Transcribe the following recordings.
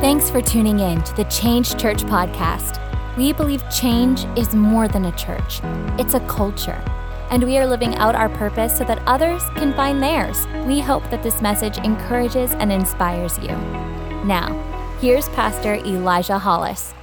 Thanks for tuning in to the Change Church podcast. We believe change is more than a church, it's a culture. And we are living out our purpose so that others can find theirs. We hope that this message encourages and inspires you. Now, here's Pastor Elijah Hollis.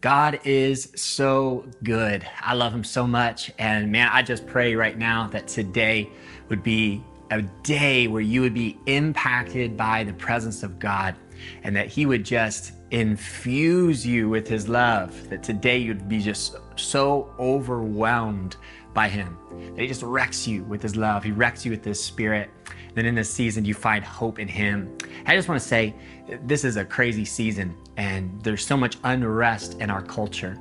God is so good. I love him so much. And man, I just pray right now that today would be a day where you would be impacted by the presence of God and that He would just infuse you with His love, that today you'd be just so overwhelmed by Him, that He just wrecks you with His love, He wrecks you with His Spirit. Then in this season, you find hope in Him. I just want to say, this is a crazy season, and there's so much unrest in our culture.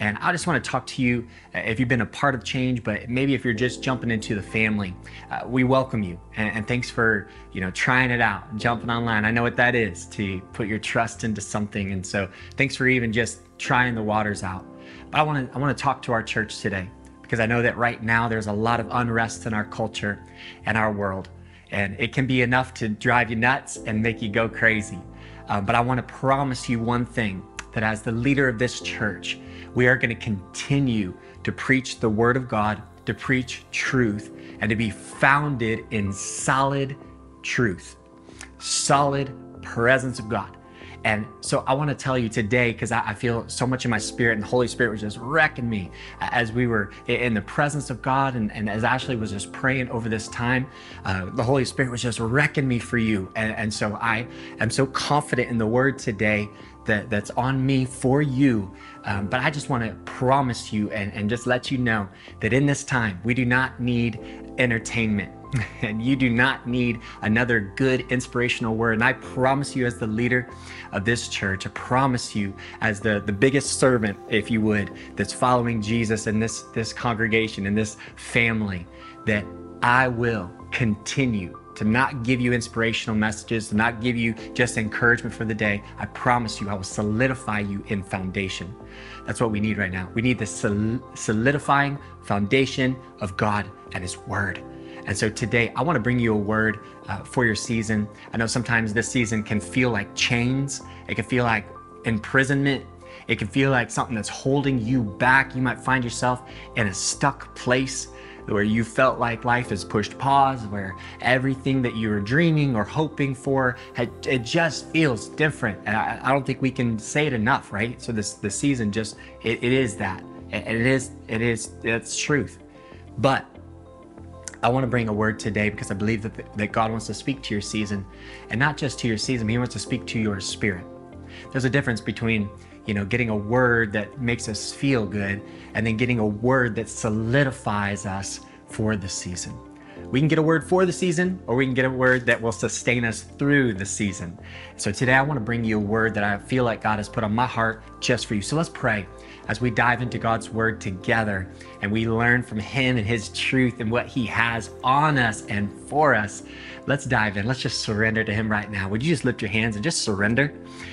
And I just want to talk to you uh, if you've been a part of change, but maybe if you're just jumping into the family, uh, we welcome you. And, and, thanks for, you know, trying it out, jumping online. I know what that is to put your trust into something. And so thanks for even just trying the waters out. But I want to, I want to talk to our church today because I know that right now there's a lot of unrest in our culture and our world. And it can be enough to drive you nuts and make you go crazy. Uh, but I want to promise you one thing that as the leader of this church, we are going to continue to preach the Word of God, to preach truth, and to be founded in solid truth, solid presence of God. And so I want to tell you today, because I, feel so much in my spirit, and the Holy Spirit was just wrecking me as we were in the presence of God. And, and as Ashley was just praying over this time, uh, the Holy Spirit was just wrecking me for you. And, and so I am so confident in the word today that, that's on me for you. Um, but I just want to promise you and, and just let you know that in this time, we do not need entertainment. And you do not need another good inspirational word. And I promise you, as the leader of this church, I promise you, as the, the biggest servant, if you would, that's following Jesus in this, this congregation, in this family, that I will continue to not give you inspirational messages, to not give you just encouragement for the day. I promise you, I will solidify you in foundation. That's what we need right now. We need the solidifying foundation of God and His Word. And so today, I want to bring you a word uh, for your season. I know sometimes this season can feel like chains, it can feel like imprisonment. It can feel like something that's holding you back. You might find yourself in a stuck place where you felt like life has pushed pause, where everything that you were dreaming or hoping for, had, it just feels different. And I, I, don't think we can say it enough, right? So this the season just it, it is that, and it is it is it's truth. But I want to bring a word today because I believe that, that God wants to speak to your season, and not just to your season. He wants to speak to your spirit. There's a difference between you know, getting a word that makes us feel good, and then getting a word that solidifies us for the season. We can get a word for the season, or we can get a word that will sustain us through the season. So today I want to bring you a word that I feel like God has put on my heart just for you. So let's pray as we dive into God's word together and we learn from Him and His truth and what He has on us and for us. Let's dive in. Let's just surrender to Him right now. Would you just lift your hands and just surrender?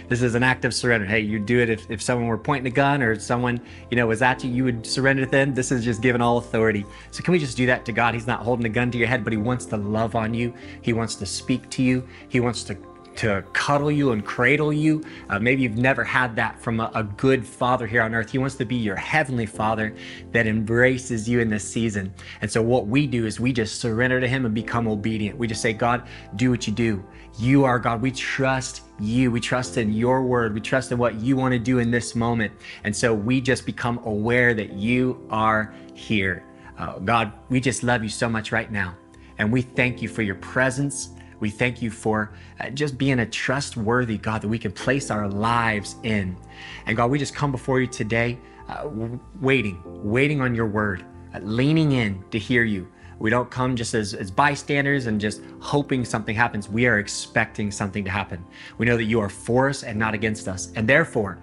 This is an act of surrender. Hey, you'd do it if, if someone were pointing a gun or someone, you know, was at you, you would surrender to them. This is just giving all authority. So can we just do that to God? He's not holding a gun to your head, but He wants to love on you. He wants to speak to you. He wants to to cuddle you and cradle you. Uh, maybe you've never had that from a, a, good father here on earth. He wants to be your heavenly father that embraces you in this season. And so, what we do is we just surrender to Him and become obedient. We just say, God, do what you do. You are God. We trust you. We trust in your word. We trust in what you want to do in this moment. And so, we just become aware that you are here. Uh, God, we just love you so much right now. And we thank you for your presence. We thank you for uh, just being a trustworthy God that we can place our lives in. And God, we just come before you today, uh, waiting, waiting on your word, uh, leaning in to hear you. We don't come just as, as bystanders and just hoping something happens. We are expecting something to happen. We know that you are for us and not against us. And therefore,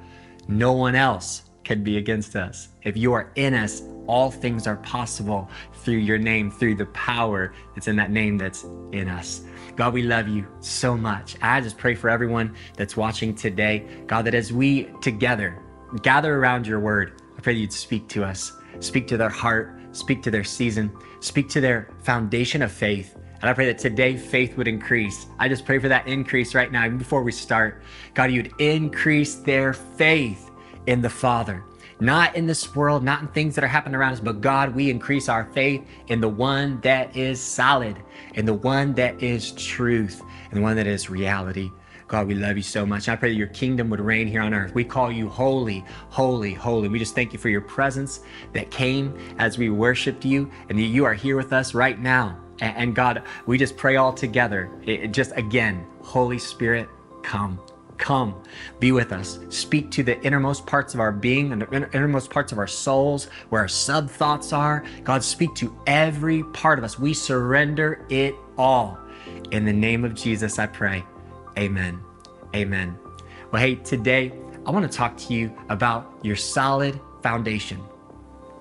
no one else can be against us. If you are in us, all things are possible through your name, through the power that's in that name that's in us. God, we love you so much. I just pray for everyone that's watching today, God, that as we together gather around your word, I pray that you'd speak to us, speak to their heart, speak to their season, speak to their foundation of faith. And I pray that today faith would increase. I just pray for that increase right now, even before we start. God, you'd increase their faith in the Father not in this world, not in things that are happening around us, but God, we increase our faith in the one that is solid, in the one that is truth, and the one that is reality. God, we love you so much. I pray that your kingdom would reign here on earth. We call you holy, holy, holy. We just thank you for your presence that came as we worshiped you, and that you are here with us right now. And God, we just pray all together. Just again, Holy Spirit, come. Come, be with us. Speak to the innermost parts of our being and the innermost parts of our souls, where our sub thoughts are. God, speak to every part of us. We surrender it all. In the name of Jesus, I pray. Amen. Amen. Well, hey, today I want to talk to you about your solid foundation.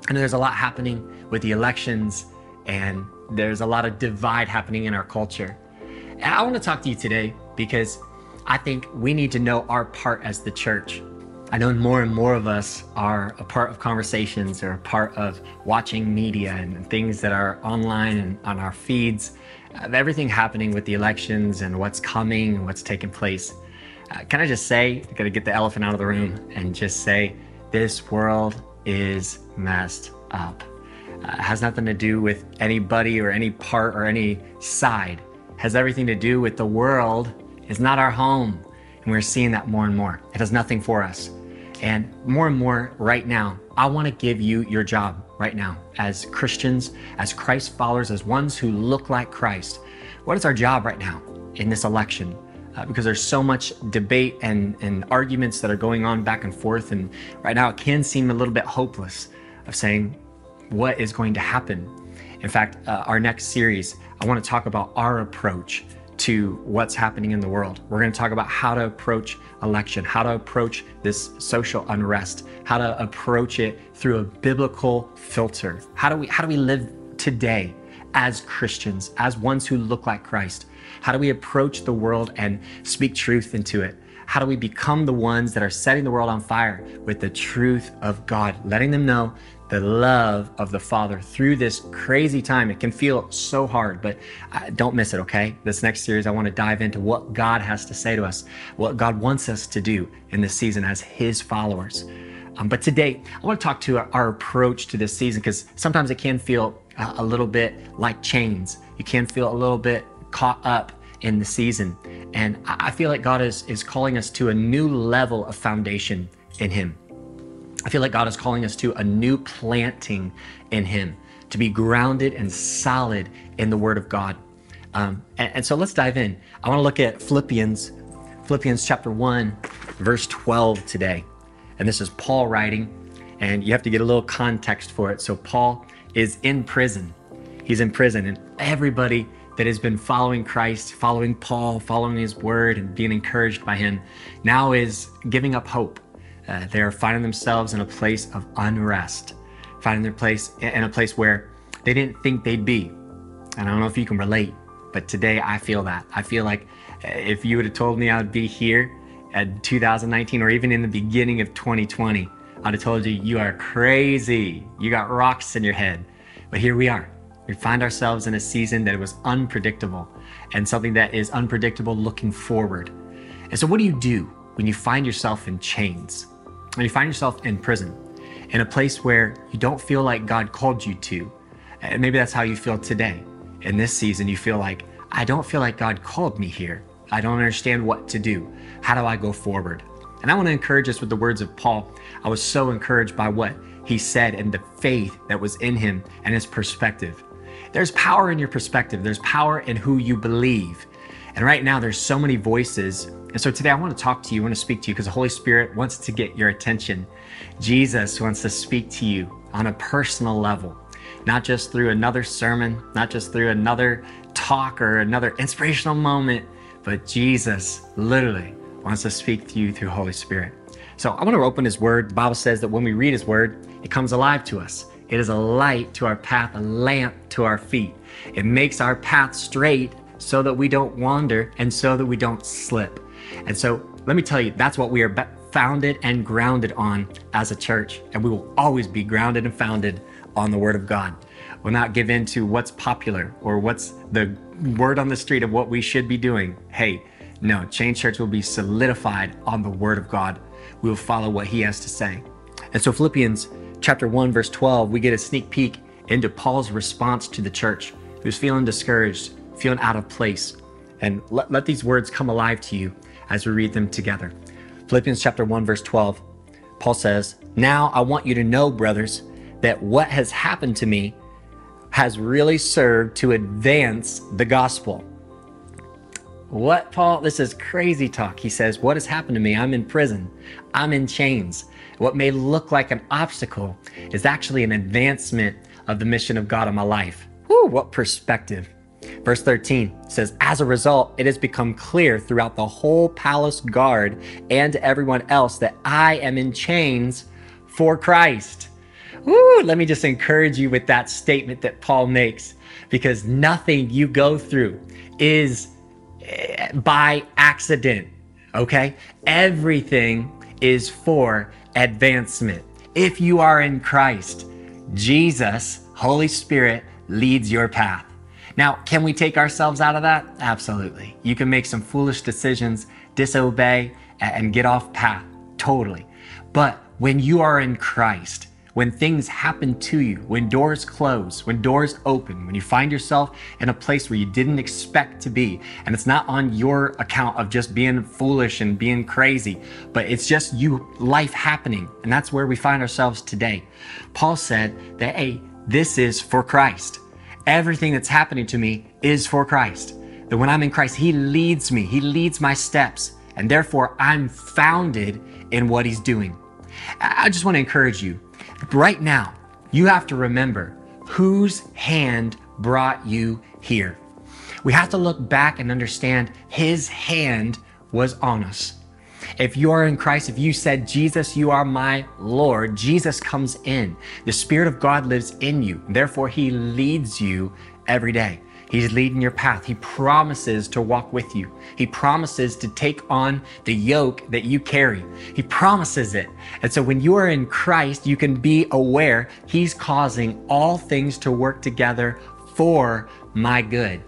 I know there's a lot happening with the elections, and there's a lot of divide happening in our culture. And I want to talk to you today because I think we need to know our part as the church. I know more and more of us are a part of conversations or a part of watching media and things that are online and on our feeds of everything happening with the elections and what's coming and what's taking place. Uh, can I just say, gotta get the elephant out of the room and just say, this world is messed up. Uh, has nothing to do with anybody or any part or any side. Has everything to do with the world is not our home. And we're seeing that more and more. It does nothing for us. And more and more right now, I want to give you your job right now as Christians, as Christ followers, as ones who look like Christ. What is our job right now in this election? Uh, because there's so much debate and, and arguments that are going on back and forth. And right now, it can seem a little bit hopeless of saying what is going to happen. In fact, uh, our next series, I want to talk about our approach to what's happening in the world. We're going to talk about how to approach election, how to approach this social unrest, how to approach it through a biblical filter. How do we how do we live today as Christians, as ones who look like Christ? How do we approach the world and speak truth into it? How do we become the ones that are setting the world on fire with the truth of God, letting them know the love of the Father through this crazy time. It can feel so hard, but uh, don't miss it, okay? This next series, I want to dive into what God has to say to us, what God wants us to do in this season as His followers. Um, but today, I want to talk to our, our approach to this season because sometimes it can feel uh, a little bit like chains. You can feel a little bit caught up in the season. And I feel like God is, is calling us to a new level of foundation in Him. I feel like God is calling us to a new planting in Him, to be grounded and solid in the Word of God. Um, and, and so let's dive in. I want to look at Philippians, Philippians chapter 1, verse 12 today. And this is Paul writing, and you have to get a little context for it. So, Paul is in prison. He's in prison, and everybody that has been following Christ, following Paul, following his word, and being encouraged by him now is giving up hope uh, they're finding themselves in a place of unrest, finding their place in a place where they didn't think they'd be. And I don't know if you can relate, but today I feel that. I feel like uh, if you would have told me I would be here at 2019 or even in the beginning of 2020, I'd have told you, you are crazy. You got rocks in your head. But here we are. We find ourselves in a season that was unpredictable and something that is unpredictable looking forward. And so, what do you do when you find yourself in chains? And you find yourself in prison, in a place where you don't feel like God called you to. And maybe that's how you feel today. In this season, you feel like, I don't feel like God called me here. I don't understand what to do. How do I go forward? And I want to encourage us with the words of Paul. I was so encouraged by what he said and the faith that was in him and his perspective. There's power in your perspective, there's power in who you believe. And right now, there's so many voices and so today I want to talk to you, I want to speak to you because the Holy Spirit wants to get your attention. Jesus wants to speak to you on a personal level, not just through another sermon, not just through another talk or another inspirational moment, but Jesus literally wants to speak to you through Holy Spirit. So I want to open His Word. The Bible says that when we read His Word, it comes alive to us. It is a light to our path, a lamp to our feet. It makes our path straight so that we don't wander and so that we don't slip. And so let me tell you, that's what we are founded and grounded on as a church. And we will always be grounded and founded on the Word of God. We'll not give in to what's popular or what's the word on the street of what we should be doing. Hey, no, Change Church will be solidified on the word of God. We will follow what he has to say. And so, Philippians chapter 1, verse 12, we get a sneak peek into Paul's response to the church. Was feeling discouraged, feeling out of place. And let, let these words come alive to you as we read them together. Philippians chapter 1, verse 12, Paul says, Now I want you to know, brothers, that what has happened to me has really served to advance the gospel. What, Paul? This is crazy talk. He says, What has happened to me? I'm in prison. I'm in chains. What may look like an obstacle is actually an advancement of the mission of God in my life. Whew, what perspective. Verse 13 says, As a result, it has become clear throughout the whole palace guard and to everyone else that I am in chains for Christ. Let me just encourage you with that statement that Paul makes because nothing you go through is eh, by accident, okay? Everything is for advancement. If you are in Christ, Jesus, Holy Spirit, leads your path. Now, can we take ourselves out of that? Absolutely. You can make some foolish decisions, disobey, and get off path. Totally. But when you are in Christ, when things happen to you, when doors close, when doors open, when you find yourself in a place where you didn't expect to be, and it's not on your account of just being foolish and being crazy, but it's just you, life happening. And that's where we find ourselves today. Paul said that, hey, this is for Christ. Everything that's happening to me is for Christ. That when I'm in Christ, He leads me, He leads my steps, and therefore I'm founded in what He's doing. I just want to encourage you right now, you have to remember whose hand brought you here. We have to look back and understand his hand was on us. If you are in Christ, if you said, Jesus, you are my Lord, Jesus comes in. The Spirit of God lives in you. Therefore, he leads you every day. He's leading your path. He promises to walk with you. He promises to take on the yoke that you carry. He promises it. And so when you are in Christ, you can be aware He's causing all things to work together for my good.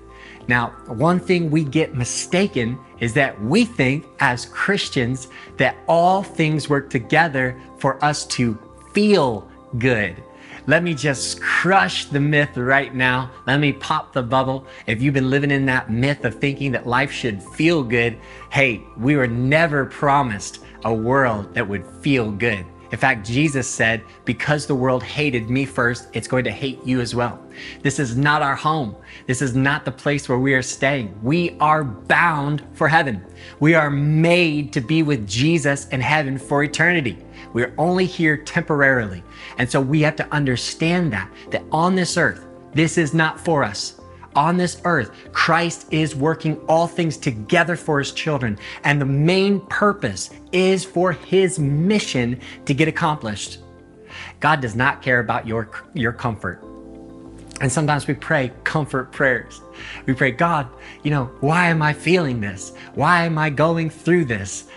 Now, one thing we get mistaken is that we think as Christians that all things work together for us to feel good. Let me just crush the myth right now. Let me pop the bubble. If you've been living in that myth of thinking that life should feel good, hey, we were never promised a world that would feel good. In fact, Jesus said, Because the world hated me first, it's going to hate you as well. This is not our home. This is not the place where we are staying. We are bound for heaven. We are made to be with Jesus in heaven for eternity. We're only here temporarily. And so we have to understand that, that on this earth, this is not for us. On this earth, Christ is working all things together for his children. And the main purpose is for his mission to get accomplished. God does not care about your, your comfort. And sometimes we pray comfort prayers. We pray, God, you know, why am I feeling this? Why am I going through this?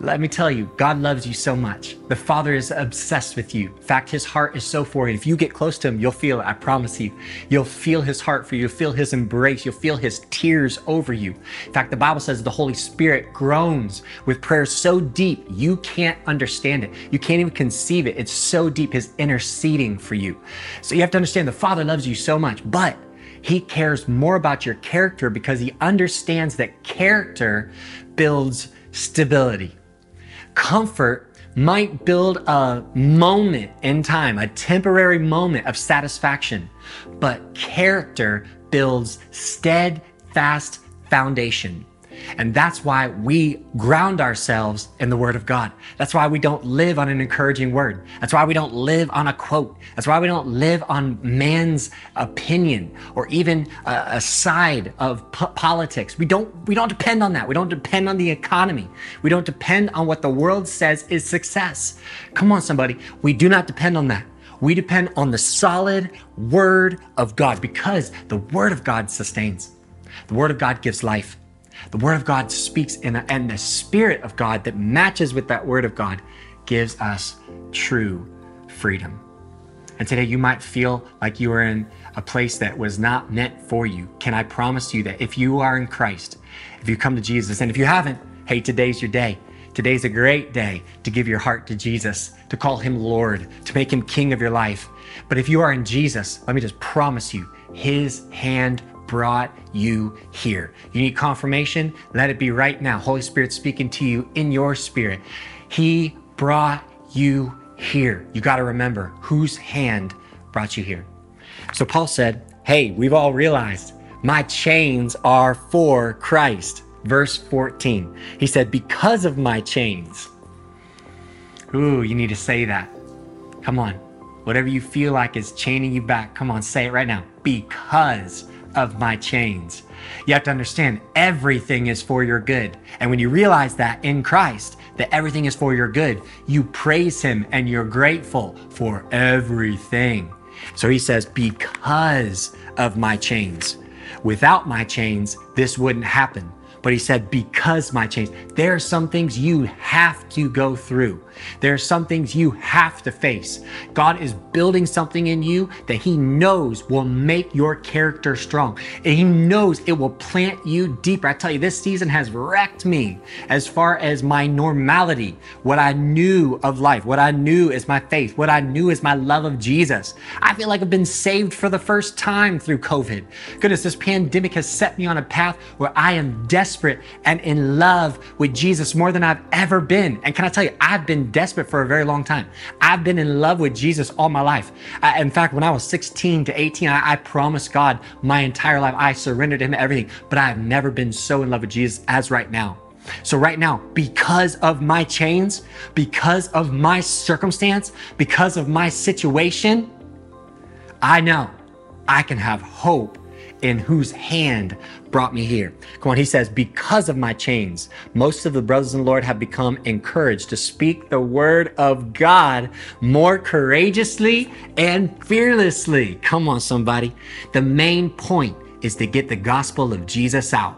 Let me tell you, God loves you so much. The Father is obsessed with you. In fact, His heart is so for you. If you get close to Him, you'll feel it. I promise you. You'll feel His heart for you. You'll feel His embrace. You'll feel His tears over you. In fact, the Bible says the Holy Spirit groans with prayers so deep you can't understand it. You can't even conceive it. It's so deep, His interceding for you. So you have to understand the Father loves you so much, but He cares more about your character because He understands that character builds stability comfort might build a moment in time, a temporary moment of satisfaction, but character builds steadfast foundation. And that's why we ground ourselves in the Word of God. That's why we don't live on an encouraging word. That's why we don't live on a quote. That's why we don't live on man's opinion or even a, a side of po- politics. We don't, we don't depend on that. We don't depend on the economy. We don't depend on what the world says is success. Come on, somebody. We do not depend on that. We depend on the solid Word of God because the Word of God sustains. The Word of God gives life. The Word of God speaks, in a, and the Spirit of God that matches with that Word of God gives us true freedom. And today you might feel like you are in a place that was not meant for you, can I promise you that if you are in Christ, if you come to Jesus, and if you haven't, hey, today's your day. Today's a great day to give your heart to Jesus, to call him Lord, to make him king of your life. But if you are in Jesus, let me just promise you, his hand brought you here. You need confirmation? Let it be right now. Holy Spirit speaking to you in your spirit. He brought you here. You got to remember whose hand brought you here. So Paul said, Hey, we've all realized my chains are for Christ. Verse 14, he said, Because of my chains. Ooh, you need to say that. Come on. Whatever you feel like is chaining you back, come on, say it right now. Because of my chains. You have to understand everything is for your good. And when you realize that in Christ, that everything is for your good, you praise Him and you're grateful for everything. So he says, because of my chains. Without my chains, this wouldn't happen. But he said, because my chains, there are some things you have to go through. There are some things you have to face. God is building something in you that he knows will make your character strong. And he knows it will plant you deeper. I tell you, this season has wrecked me as far as my normality, what I knew of life, what I knew is my faith, what I knew is my love of Jesus. I feel like I've been saved for the first time through COVID. Goodness, this pandemic has set me on a path where I am desperate and in love with Jesus more than I've ever been. And can I tell you, I've been desperate for a very long time. I've been in love with Jesus all my life. In fact, when I was 16 to 18, I, I promised God my entire life. I surrendered Him everything, but I've never been so in love with Jesus as right now. So, right now, because of my chains, because of my circumstance, because of my situation, I know I can have hope in whose hand brought me here. Come on, he says, because of my chains, most of the brothers in the Lord have become encouraged to speak the word of God more courageously and fearlessly. Come on, somebody. The main point is to get the gospel of Jesus out.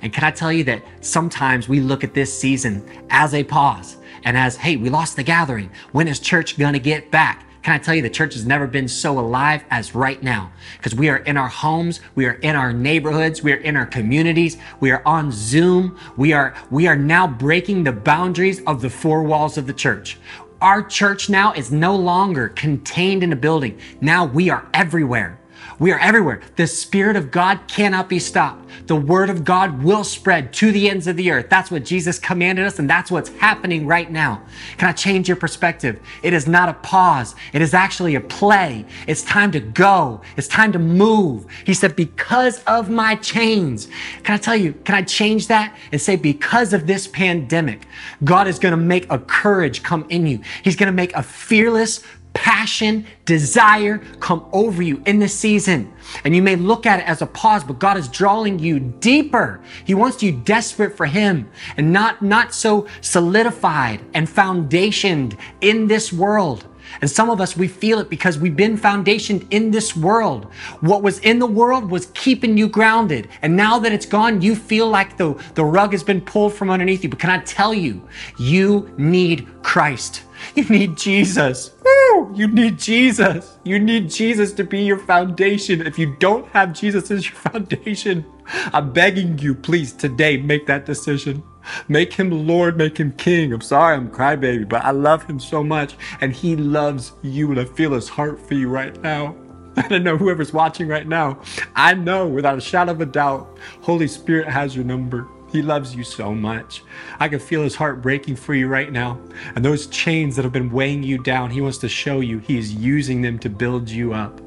And can I tell you that sometimes we look at this season as a pause and as, hey, we lost the gathering. When is church going to get back? Can I tell you the church has never been so alive as right now? Because we are in our homes, we are in our neighborhoods, we are in our communities, we are on Zoom, we are we are now breaking the boundaries of the four walls of the church. Our church now is no longer contained in a building. Now we are everywhere. We are everywhere. The Spirit of God cannot be stopped. The Word of God will spread to the ends of the earth. That's what Jesus commanded us, and that's what's happening right now. Can I change your perspective? It is not a pause, it is actually a play. It's time to go, it's time to move. He said, Because of my chains. Can I tell you, can I change that and say, Because of this pandemic, God is going to make a courage come in you. He's going to make a fearless, passion, desire come over you in this season. And you may look at it as a pause, but God is drawing you deeper. He wants you desperate for Him and not, not so solidified and foundationed in this world. And some of us, we feel it because we've been foundationed in this world. What was in the world was keeping you grounded. And now that it's gone, you feel like the, the rug has been pulled from underneath you. But can I tell you, you need Christ. You need Jesus. Woo! You need Jesus. You need Jesus to be your foundation. If you don't have Jesus as your foundation, I'm begging you, please, today, make that decision. Make him Lord, make him King. I'm sorry, I'm crybaby, but I love him so much, and he loves you, and I feel his heart for you right now. I don't know whoever's watching right now. I know without a shadow of a doubt, Holy Spirit has your number. He loves you so much. I can feel his heart breaking for you right now. And those chains that have been weighing you down, he wants to show you he is using them to build you up.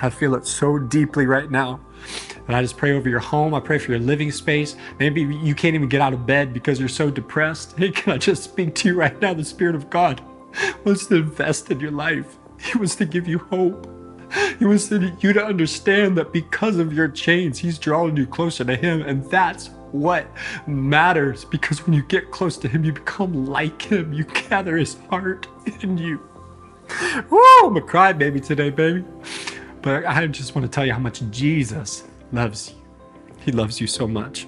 I feel it so deeply right now. And I just pray over your home. I pray for your living space. Maybe you can't even get out of bed because you're so depressed. Hey, can I just speak to you right now? The Spirit of God wants to invest in your life, He wants to give you hope. He wants you to understand that because of your chains, He's drawing you closer to Him. And that's what matters because when you get close to Him, you become like Him. You gather His heart in you. Woo! I'm a crybaby today, baby. But I just want to tell you how much Jesus loves you. He loves you so much.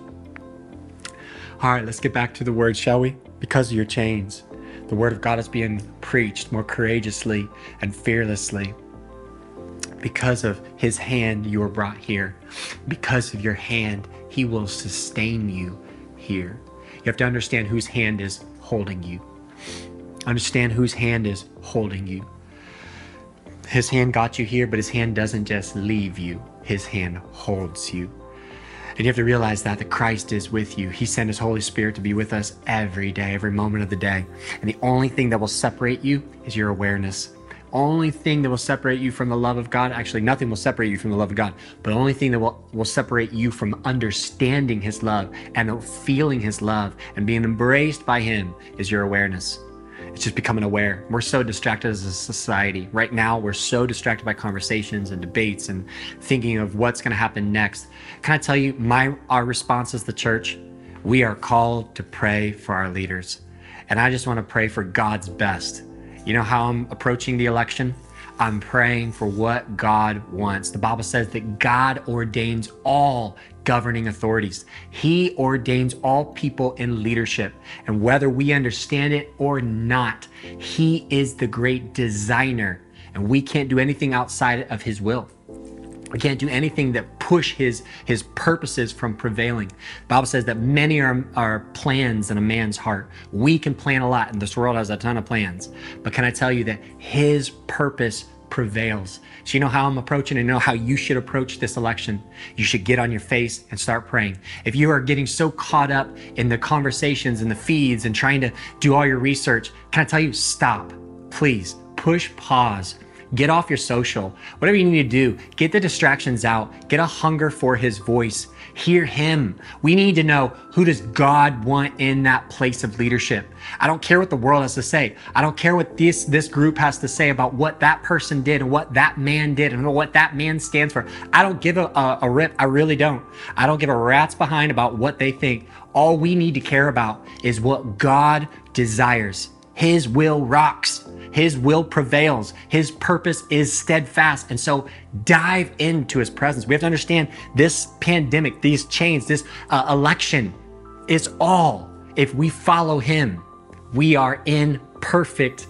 All right, let's get back to the word, shall we? Because of your chains, the word of God is being preached more courageously and fearlessly. Because of his hand, you were brought here. Because of your hand, he will sustain you here. You have to understand whose hand is holding you. Understand whose hand is holding you. His hand got you here, but his hand doesn't just leave you, his hand holds you. And you have to realize that, the Christ is with you. He sent his Holy Spirit to be with us every day, every moment of the day. And the only thing that will separate you is your awareness. Only thing that will separate you from the love of God, actually, nothing will separate you from the love of God, but the only thing that will, will separate you from understanding His love and feeling His love and being embraced by Him is your awareness. It's just becoming aware. We're so distracted as a society. Right now, we're so distracted by conversations and debates and thinking of what's going to happen next. Can I tell you, my our response as the church, we are called to pray for our leaders. And I just want to pray for God's best. You know how I'm approaching the election? I'm praying for what God wants. The Bible says that God ordains all governing authorities. He ordains all people in leadership. And whether we understand it or not, He is the great designer. And we can't do anything outside of His will. We can't do anything that push his his purposes from prevailing. The Bible says that many are, are plans in a man's heart. We can plan a lot, and this world has a ton of plans. But can I tell you that his purpose prevails. So you know how I'm approaching and know how you should approach this election. You should get on your face and start praying. If you are getting so caught up in the conversations and the feeds and trying to do all your research, can I tell you, stop. Please push pause Get off your social. Whatever you need to do, get the distractions out. Get a hunger for his voice. Hear him. We need to know who does God want in that place of leadership. I don't care what the world has to say. I don't care what this this group has to say about what that person did and what that man did and what that man stands for. I don't give a, a, a rip. I really don't. I don't give a rat's behind about what they think. All we need to care about is what God desires. His will rocks. His will prevails. His purpose is steadfast. And so dive into his presence. We have to understand this pandemic, these chains, this uh, election is all if we follow him. We are in perfect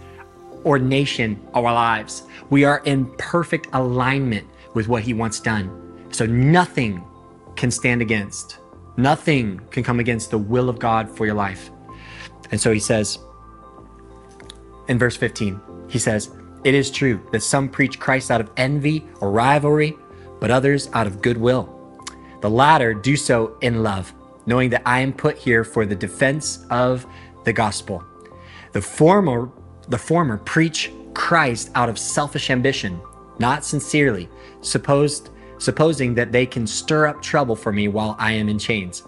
ordination of our lives. We are in perfect alignment with what he wants done. So nothing can stand against. Nothing can come against the will of God for your life. And so he says, in verse 15. He says, It is true that some preach Christ out of envy or rivalry, but others out of goodwill. The latter do so in love, knowing that I am put here for the defense of the gospel. The former, the former preach Christ out of selfish ambition, not sincerely, supposed, supposing that they can stir up trouble for me while I am in chains.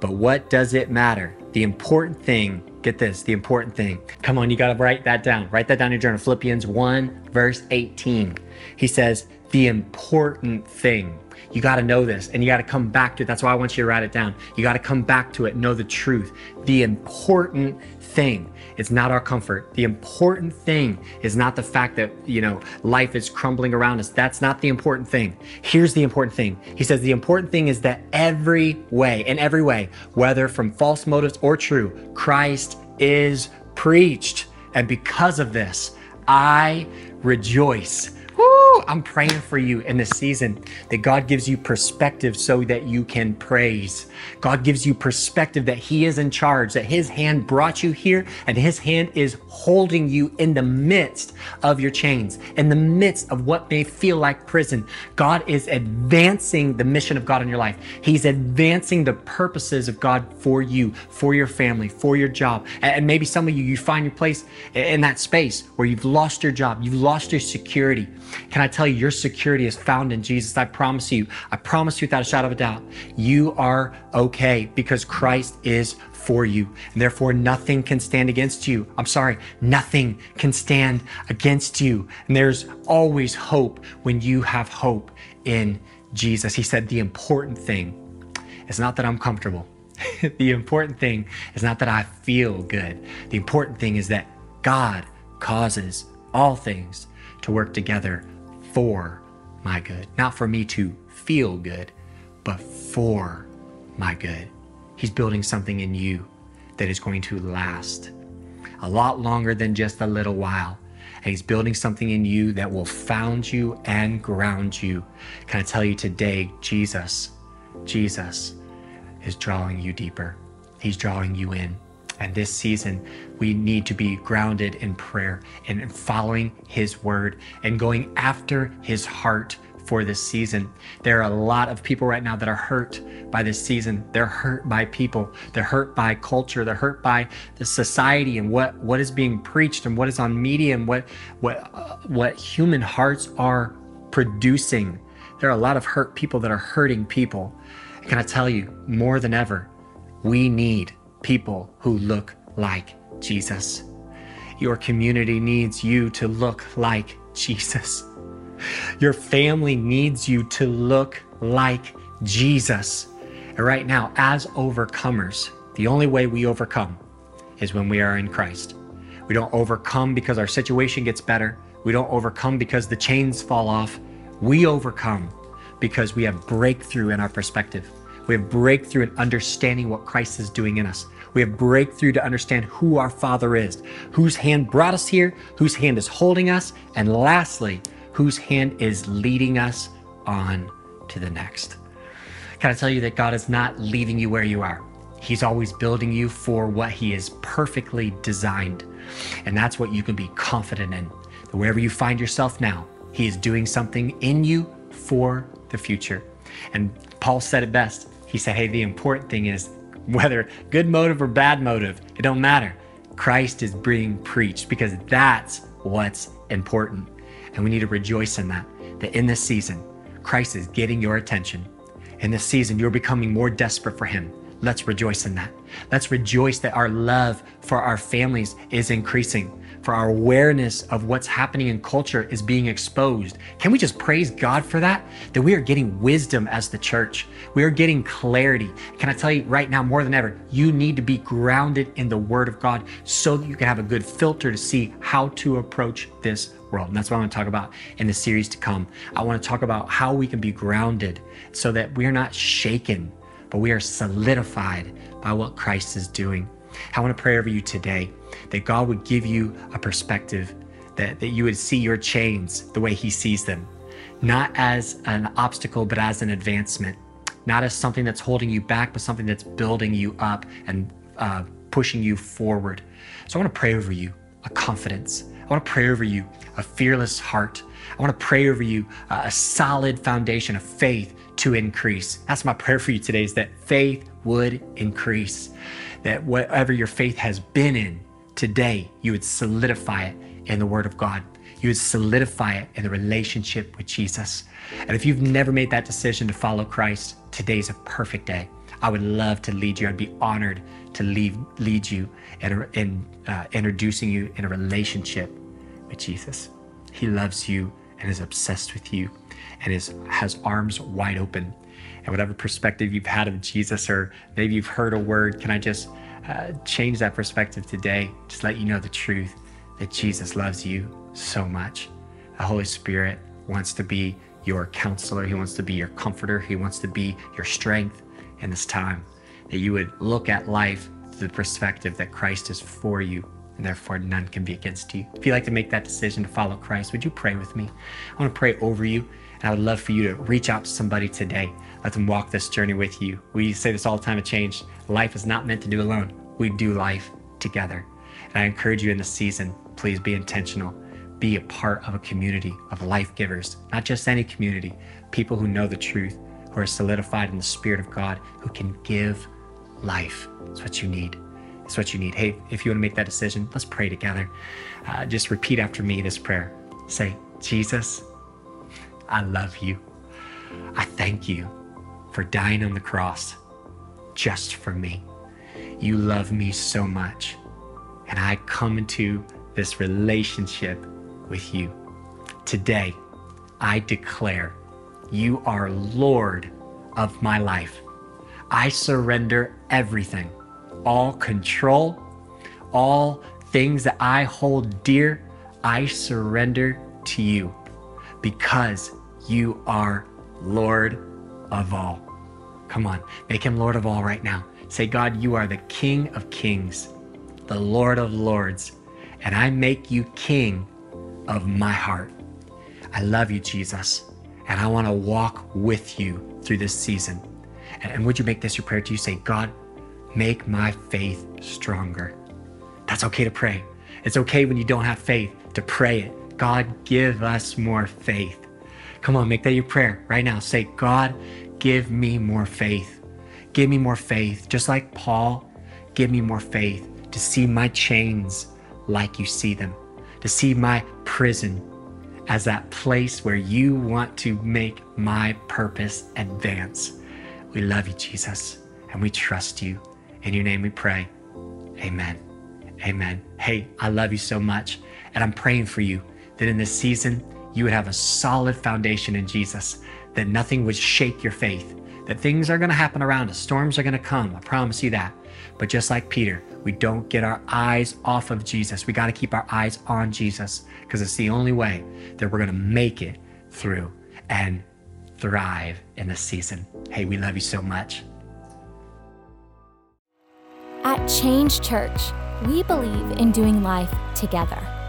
But what does it matter? The important thing Get this, the important thing. Come on, you got to write that down. Write that down in your journal. Philippians 1, verse 18. He says, the important thing. You got to know this and you got to come back to it. That's why I want you to write it down. You got to come back to it, know the truth. The important thing is not our comfort. The important thing is not the fact that, you know, life is crumbling around us. That's not the important thing. Here's the important thing. He says the important thing is that every way, in every way, whether from false motives or true, Christ is preached. And because of this, I rejoice I'm praying for you in this season that God gives you perspective so that you can praise. God gives you perspective that He is in charge, that His hand brought you here, and His hand is holding you in the midst of your chains, in the midst of what may feel like prison. God is advancing the mission of God in your life. He's advancing the purposes of God for you, for your family, for your job. And maybe some of you, you find your place in that space where you've lost your job, you've lost your security. Can I tell you, your security is found in Jesus. I promise you, I promise you without a shadow of a doubt, you are okay because Christ is for you. And therefore, nothing can stand against you. I'm sorry, nothing can stand against you. And there's always hope when you have hope in Jesus. He said, The important thing is not that I'm comfortable. the important thing is not that I feel good. The important thing is that God causes all things to work together for my good. Not for me to feel good, but for my good. He's building something in you that is going to last a lot longer than just a little while. and He's building something in you that will found you and ground you. Can I tell you today, Jesus, Jesus is drawing you deeper. He's drawing you in. And this season, we need to be grounded in prayer and following His word and going after His heart for this season. There are a lot of people right now that are hurt by this season. They're hurt by people. They're hurt by culture. They're hurt by the society and what what is being preached and what is on media and what what uh, what human hearts are producing. There are a lot of hurt people that are hurting people. Can I tell you, more than ever, we need people who look like Jesus. Your community needs you to look like Jesus. Your family needs you to look like Jesus. And right now, as overcomers, the only way we overcome is when we are in Christ. We don't overcome because our situation gets better. We don't overcome because the chains fall off. We overcome because we have breakthrough in our perspective. We have breakthrough in understanding what Christ is doing in us. We have breakthrough to understand who our Father is, whose hand brought us here, whose hand is holding us, and lastly, whose hand is leading us on to the next. Can I tell you that God is not leaving you where you are? He's always building you for what He is perfectly designed. And that's what you can be confident in. That wherever you find yourself now, He is doing something in you for the future. And Paul said it best. He said, Hey, the important thing is whether good motive or bad motive, it don't matter. Christ is being preached because that's what's important. And we need to rejoice in that, that in this season, Christ is getting your attention. In this season, you're becoming more desperate for Him. Let's rejoice in that. Let's rejoice that our love for our families is increasing, for our awareness of what's happening in culture is being exposed. Can we just praise God for that? That we are getting wisdom as the church. We are getting clarity. Can I tell you right now, more than ever, you need to be grounded in the Word of God so that you can have a good filter to see how to approach this world. And that's what I want to talk about in the series to come. I want to talk about how we can be grounded so that we are not shaken, but we are solidified by what Christ is doing. I want to pray over you today that God would give you a perspective, that, that you would see your chains the way He sees them, not as an obstacle, but as an advancement, not as something that's holding you back, but something that's building you up and uh, pushing you forward. So I want to pray over you a confidence. I want to pray over you a fearless heart. I want to pray over you a solid foundation of faith to increase. That's my prayer for you today is that faith would increase, that whatever your faith has been in, today you would solidify it in the Word of God. You would solidify it in the relationship with Jesus. And if you've never made that decision to follow Christ, today's a perfect day. I would love to lead you. I'd be honored to lead, lead you in, in uh, introducing you in a relationship with Jesus. He loves you and is obsessed with you and is, has arms wide open. And whatever perspective you've had of Jesus, or maybe you've heard a word, can I just uh, change that perspective today. Just let you know the truth that Jesus loves you so much. The Holy Spirit wants to be your counselor, He wants to be your comforter, He wants to be your strength in this time. That you would look at life through the perspective that Christ is for you and therefore none can be against you. If you'd like to make that decision to follow Christ, would you pray with me? I want to pray over you, and I would love for you to reach out to somebody today let them walk this journey with you. We say this all the time at Change life is not meant to do alone, we do life together. And I encourage you in this season, please be intentional. Be a part of a community of life givers, not just any community, people who know the truth, who are solidified in the Spirit of God, who can give life. It's what you need. It's what you need. Hey, if you want to make that decision, let's pray together. Uh, just repeat after me this prayer. Say, Jesus, I love you. I thank you for dying on the cross just for me. You love me so much. And I come into this relationship with you. Today, I declare you are Lord of my life. I surrender everything, all control, all things that I hold dear, I surrender to you because you are Lord of all. Come on, make him Lord of all right now. Say, God, you are the King of kings, the Lord of lords, and I make you King of my heart. I love you, Jesus, and I want to walk with you through this season. And would you make this your prayer to you? Say, God, make my faith stronger. That's okay to pray. It's okay when you don't have faith to pray it. God, give us more faith. Come on, make that your prayer right now. Say, God, give me more faith. Give me more faith. Just like Paul, give me more faith to see my chains like you see them, to see my prison as that place where you want to make my purpose advance. We love you, Jesus, and we trust you. In your name we pray. Amen. Amen. Hey, I love you so much. And I'm praying for you that in this season, you would have a solid foundation in Jesus, that nothing would shake your faith, that things are going to happen around us. Storms are going to come. I promise you that. But just like Peter, we don't get our eyes off of Jesus. We got to keep our eyes on Jesus because it's the only way that we're going to make it through and thrive in this season. Hey, we love you so much. At Change Church, we believe in doing life together.